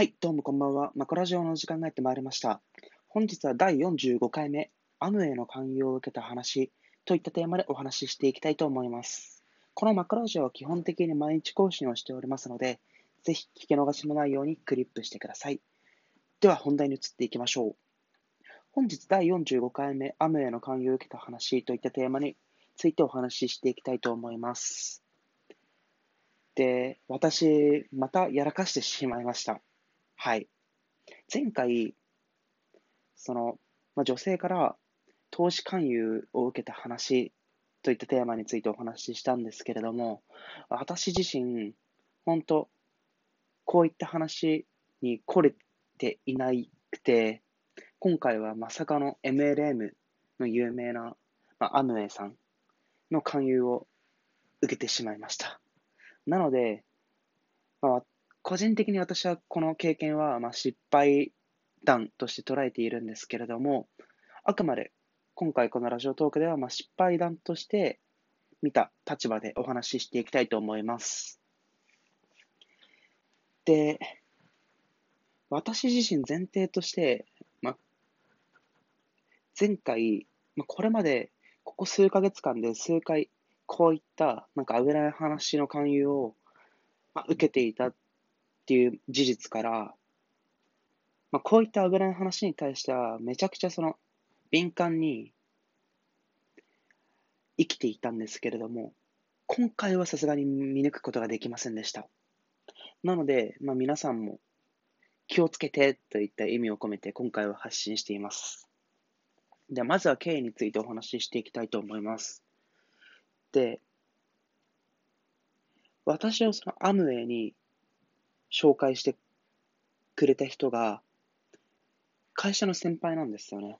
はい、どうもこんばんは。マコラジオの時間がやってまいりました。本日は第45回目、アムへの勧誘を受けた話といったテーマでお話ししていきたいと思います。このマコラジオは基本的に毎日更新をしておりますので、ぜひ聞き逃しのないようにクリップしてください。では本題に移っていきましょう。本日第45回目、アムへの勧誘を受けた話といったテーマについてお話ししていきたいと思います。で、私、またやらかしてしまいました。はい。前回、その、まあ、女性から投資勧誘を受けた話といったテーマについてお話ししたんですけれども、私自身、本当こういった話に来れていなくて、今回はまさかの MLM の有名な、まあ、アムウェイさんの勧誘を受けてしまいました。なので、まあ、個人的に私はこの経験はまあ失敗談として捉えているんですけれども、あくまで今回このラジオトークではまあ失敗談として見た立場でお話ししていきたいと思います。で、私自身前提として、ま、前回、まあ、これまでここ数ヶ月間で数回こういったなんか危ない話の勧誘を、まあ、受けていたっていう事実から、まあ、こういった危ない話に対してはめちゃくちゃその敏感に生きていたんですけれども、今回はさすがに見抜くことができませんでした。なので、まあ、皆さんも気をつけてといった意味を込めて今回は発信しています。ではまずは経緯についてお話ししていきたいと思います。で、私をそのアムウェイに紹介してくれた人が会社の先輩なんですよね。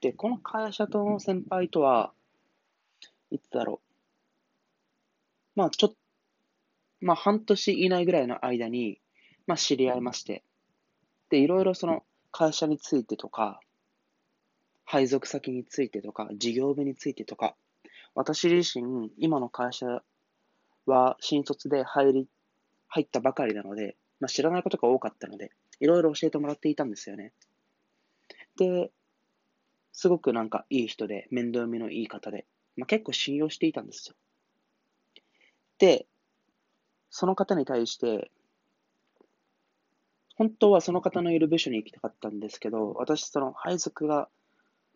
で、この会社との先輩とは、いつだろう。まあちょっと、まあ半年以内ぐらいの間に、まあ知り合いまして。で、いろいろその会社についてとか、配属先についてとか、事業部についてとか、私自身、今の会社は新卒で入り、入ったばかりなので、まあ、知らないことが多かったので、いろいろ教えてもらっていたんですよね。で、すごくなんかいい人で、面倒見のいい方で、まあ、結構信用していたんですよ。で、その方に対して、本当はその方のいる部署に行きたかったんですけど、私、その配属が、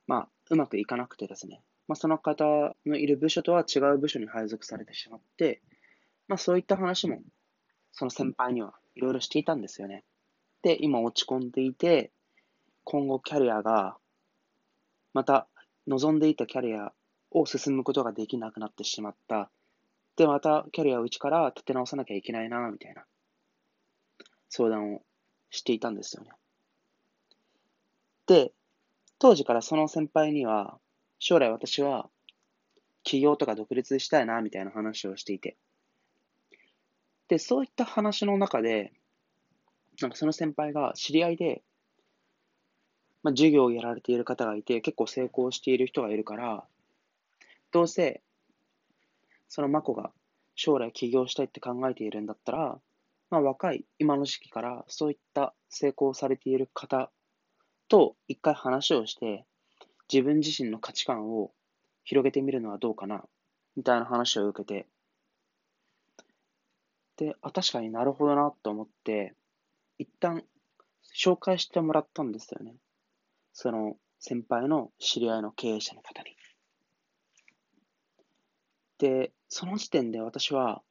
まあ、うまくいかなくてですね、まあ、その方のいる部署とは違う部署に配属されてしまって、まあ、そういった話も、その先輩にはいろいろしていたんですよね。で、今落ち込んでいて、今後キャリアが、また望んでいたキャリアを進むことができなくなってしまった。で、またキャリアを一から立て直さなきゃいけないな、みたいな相談をしていたんですよね。で、当時からその先輩には、将来私は起業とか独立したいな、みたいな話をしていて。で、そういった話の中で、なんかその先輩が知り合いで、まあ、授業をやられている方がいて、結構成功している人がいるから、どうせ、そのマコが将来起業したいって考えているんだったら、まあ、若い今の時期からそういった成功されている方と一回話をして、自分自身の価値観を広げてみるのはどうかな、みたいな話を受けて、で、あ、確かになるほどなと思って、一旦紹介してもらったんですよね。その先輩の知り合いの経営者の方に。で、その時点で私は、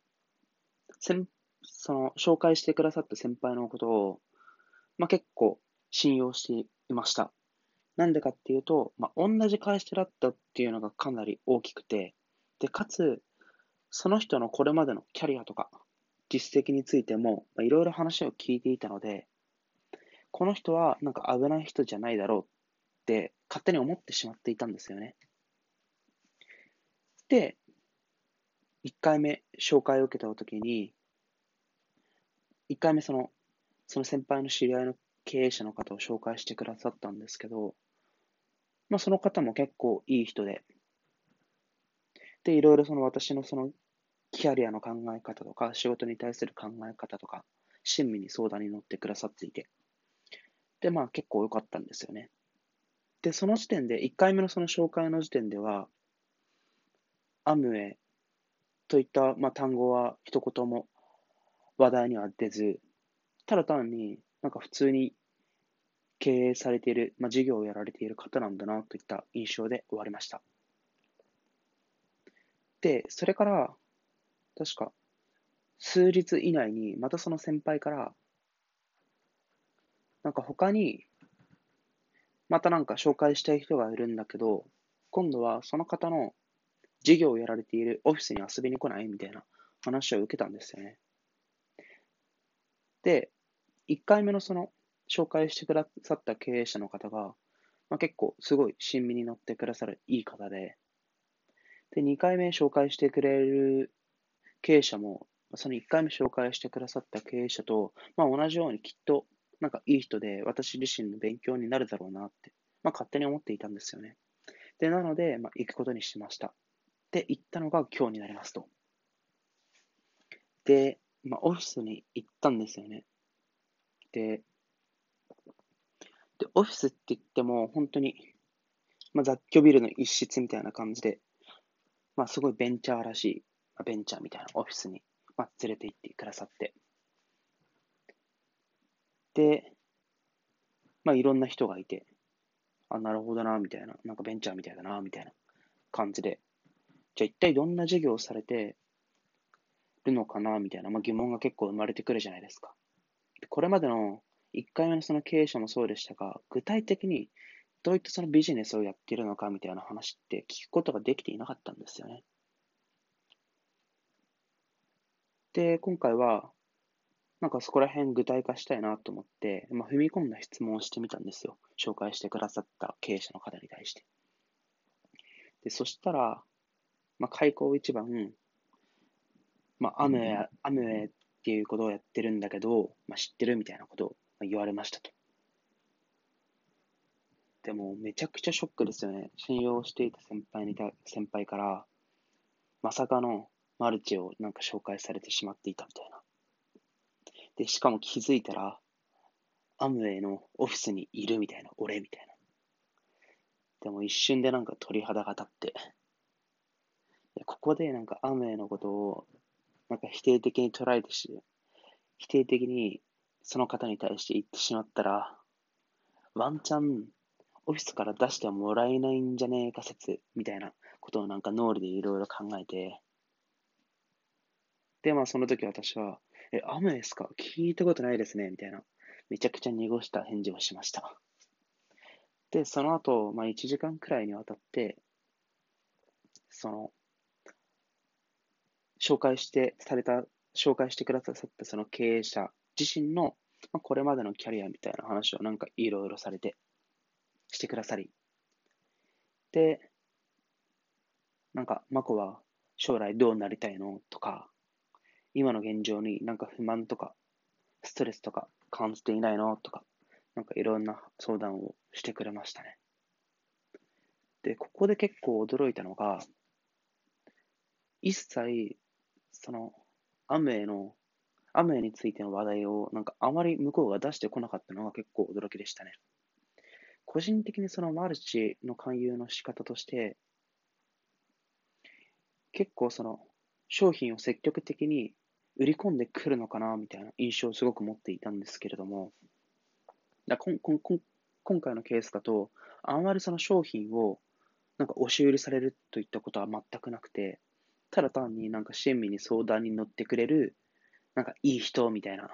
先その紹介してくださった先輩のことを、まあ、結構信用していました。なんでかっていうと、まあ、同じ会社だったっていうのがかなり大きくて、で、かつ、その人のこれまでのキャリアとか、実績についても、まあ、いろいろ話を聞いていたので、この人はなんか危ない人じゃないだろうって勝手に思ってしまっていたんですよね。で、1回目紹介を受けたときに、1回目その、その先輩の知り合いの経営者の方を紹介してくださったんですけど、まあその方も結構いい人で、で、いろいろその私のそのキャリアの考え方とか、仕事に対する考え方とか、親身に相談に乗ってくださっていて。で、まあ結構良かったんですよね。で、その時点で、1回目のその紹介の時点では、アムウェイといった、まあ、単語は一言も話題には出ず、ただ単になんか普通に経営されている、まあ、事業をやられている方なんだなといった印象で終わりました。で、それから、確か、数日以内に、またその先輩から、なんか他に、またなんか紹介したい人がいるんだけど、今度はその方の事業をやられているオフィスに遊びに来ないみたいな話を受けたんですよね。で、1回目のその紹介してくださった経営者の方が、まあ、結構すごい親身に乗ってくださるいい方で、で、2回目紹介してくれる経営者も、その1回目紹介してくださった経営者と、まあ、同じようにきっとなんかいい人で私自身の勉強になるだろうなって、まあ、勝手に思っていたんですよね。で、なので、まあ、行くことにしました。で、行ったのが今日になりますと。で、まあ、オフィスに行ったんですよね。で、で、オフィスって言っても、本当に、まあ、雑居ビルの一室みたいな感じで、まあ、すごいベンチャーらしい、ベンチャーみたいなオフィスに、まあ、連れて行ってくださって。で、まあ、いろんな人がいて、あ、なるほどな、みたいな、なんかベンチャーみたいだな、みたいな感じで、じゃあ一体どんな授業をされてるのかな、みたいな、まあ、疑問が結構生まれてくるじゃないですか。これまでの1回目のその経営者もそうでしたが、具体的にどういったそのビジネスをやっているのかみたいな話って聞くことができていなかったんですよね。で、今回は、なんかそこら辺具体化したいなと思って、まあ、踏み込んだ質問をしてみたんですよ。紹介してくださった経営者の方に対して。で、そしたら、まあ、開口一番、まあ、アムウェイ、アムウェイっていうことをやってるんだけど、まあ、知ってるみたいなことを言われましたと。でも、めちゃくちゃショックですよね。信用していた先輩にた、先輩から、まさかのマルチをなんか紹介されてしまっていたみたいな。で、しかも気づいたら、アムウェイのオフィスにいるみたいな、俺みたいな。でも一瞬でなんか鳥肌が立って、ここでなんかアムウェイのことをなんか否定的に捉えてし、否定的にその方に対して言ってしまったら、ワンチャンオフィスから出してはもらえないんじゃねえか説みたいなことをなんか脳裏でいろいろ考えて、で、まあその時私は、え、アムですか？聞いたことないですねみたいな、めちゃくちゃ濁した返事をしました。で、その後、まあ1時間くらいにわたって、その、紹介してされた、紹介してくださったその経営者自身の、まあ、これまでのキャリアみたいな話をなんかいろいろされて、してくださり。で、なんか、マコは将来どうなりたいの？とか、今の現状になんか不満とか、ストレスとか感じていないのとか、なんかいろんな相談をしてくれましたね。で、ここで結構驚いたのが、一切その、アムウェイの、アムウェイについての話題を、なんかあまり向こうが出してこなかったのが結構驚きでしたね。個人的にそのマルチの勧誘の仕方として、結構その商品を積極的に売り込んでくるのかなみたいな印象をすごく持っていたんですけれども、だこんこんこん今回のケースだと、あんまりその商品をなんか押し売りされるといったことは全くなくて、ただ単になんか親身に相談に乗ってくれる、なんかいい人みたいな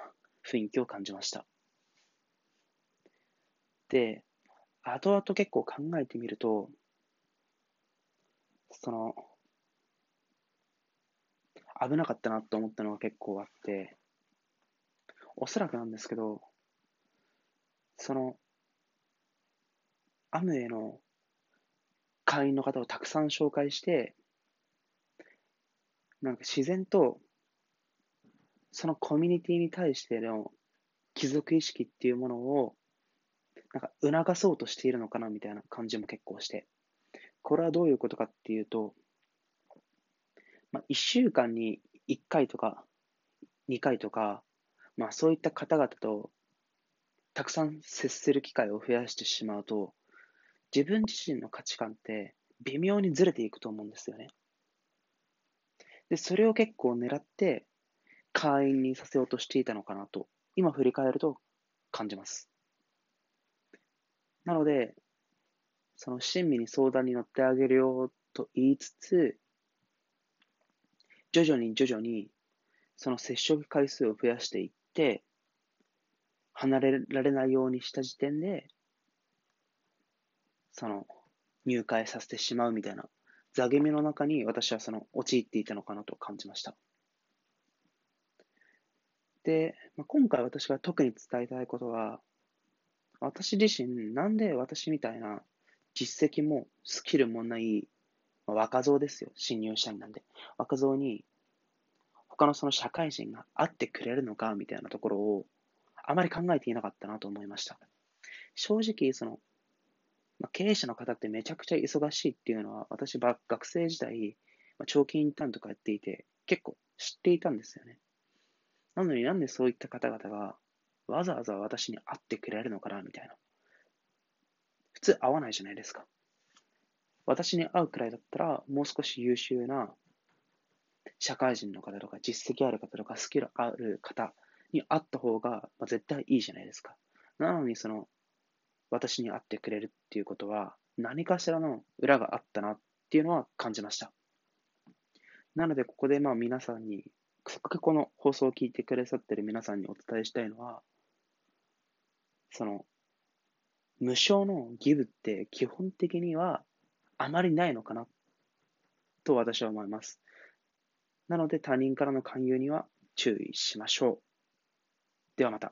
雰囲気を感じました。で、後々結構考えてみると、その、危なかったなと思ったのが結構あって、おそらくなんですけど、その、アムウェイの会員の方をたくさん紹介して、なんか自然と、そのコミュニティに対しての貴族意識っていうものを、なんか促そうとしているのかなみたいな感じも結構して。これはどういうことかっていうと、まあ、1週間に1回とか2回とか、まあそういった方々とたくさん接する機会を増やしてしまうと、自分自身の価値観って微妙にずれていくと思うんですよね。で、それを結構狙って会員にさせようとしていたのかなと、今振り返ると感じます。なので、その親身に相談に乗ってあげるよと言いつつ、徐々に徐々にその接触回数を増やしていって、離れられないようにした時点で、その入会させてしまうみたいな座組の中に私はその陥っていたのかなと感じました。で、まあ、今回私が特に伝えたいことは、私自身、なんで私みたいな実績もスキルもない、若造ですよ。新入社員なんで。若造に、他のその社会人が会ってくれるのかみたいなところを、あまり考えていなかったなと思いました。正直、その、まあ、経営者の方ってめちゃくちゃ忙しいっていうのは、私、学生時代、まあ、長期インターンとかやっていて、結構知っていたんですよね。なのになんでそういった方々がわざわざ私に会ってくれるのかなみたいな。普通会わないじゃないですか。私に会うくらいだったら、もう少し優秀な社会人の方とか、実績ある方とか、スキルある方に会った方が、まあ、絶対いいじゃないですか。なのに、その、私に会ってくれるっていうことは、何かしらの裏があったなっていうのは感じました。なので、ここでまあ皆さんにせっかくこの放送を聞いてくださってる皆さんにお伝えしたいのは、その、無償のギブって基本的にはあまりないのかなと私は思います。なので他人からの勧誘には注意しましょう。ではまた。